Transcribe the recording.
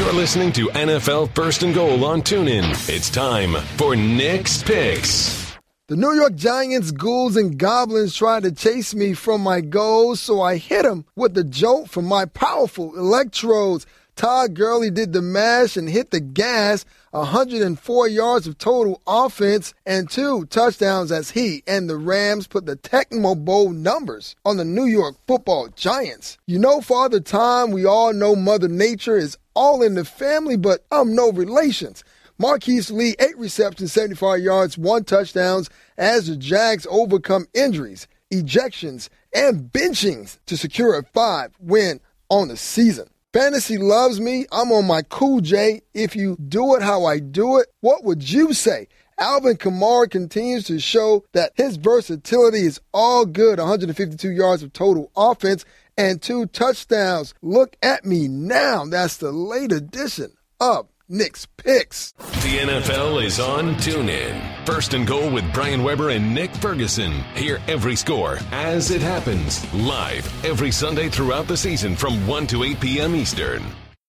You're listening to NFL First and Goal on TuneIn. It's time for Nick's Picks. The New York Giants, ghouls, and goblins tried to chase me from my goals, so I hit them with the jolt from my powerful electrodes. Todd Gurley did the mash and hit the gas. 104 yards of total offense and two touchdowns as he and the Rams put the Tecmo Bowl numbers on the New York football giants. You know, Father Time, we all know Mother Nature is all in the family, but I'm no relations. Marquise Lee, eight receptions, 75 yards, one touchdowns as the Jags overcome injuries, ejections, and benchings to secure a five win on the season. Fantasy loves me. I'm on my cool J. If you do it how I do it, what would you say? Alvin Kamara continues to show that his versatility is all good. 152 yards of total offense and two touchdowns. Look at me now. That's the late edition of Nick's Picks. The NFL is on TuneIn. First and Goal with Brian Weber and Nick Ferguson. Hear every score as it happens live every Sunday throughout the season from 1 to 8 p.m. Eastern.